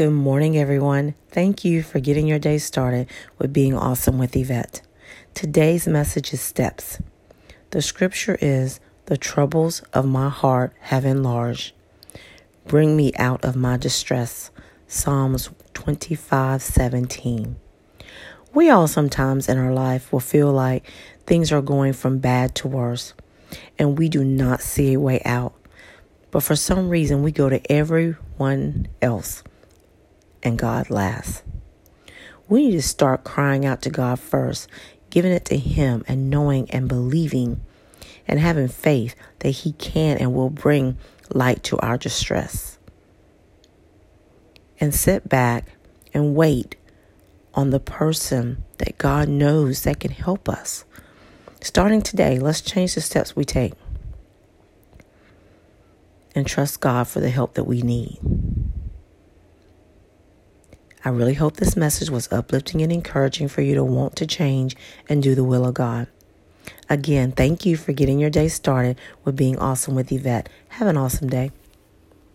Good morning, everyone. Thank you for getting your day started with being awesome with Yvette. Today's message is steps. The scripture is The troubles of my heart have enlarged. Bring me out of my distress. Psalms 25 17. We all sometimes in our life will feel like things are going from bad to worse, and we do not see a way out. But for some reason, we go to everyone else, and God laughs. We need to start crying out to God first, giving it to Him, and knowing and believing and having faith that He can and will bring light to our distress. And sit back and wait on the person that God knows that can help us. Starting today, let's change the steps we take and trust God for the help that we need. I really hope this message was uplifting and encouraging for you to want to change and do the will of God. Again, thank you for getting your day started with being awesome with Yvette. Have an awesome day.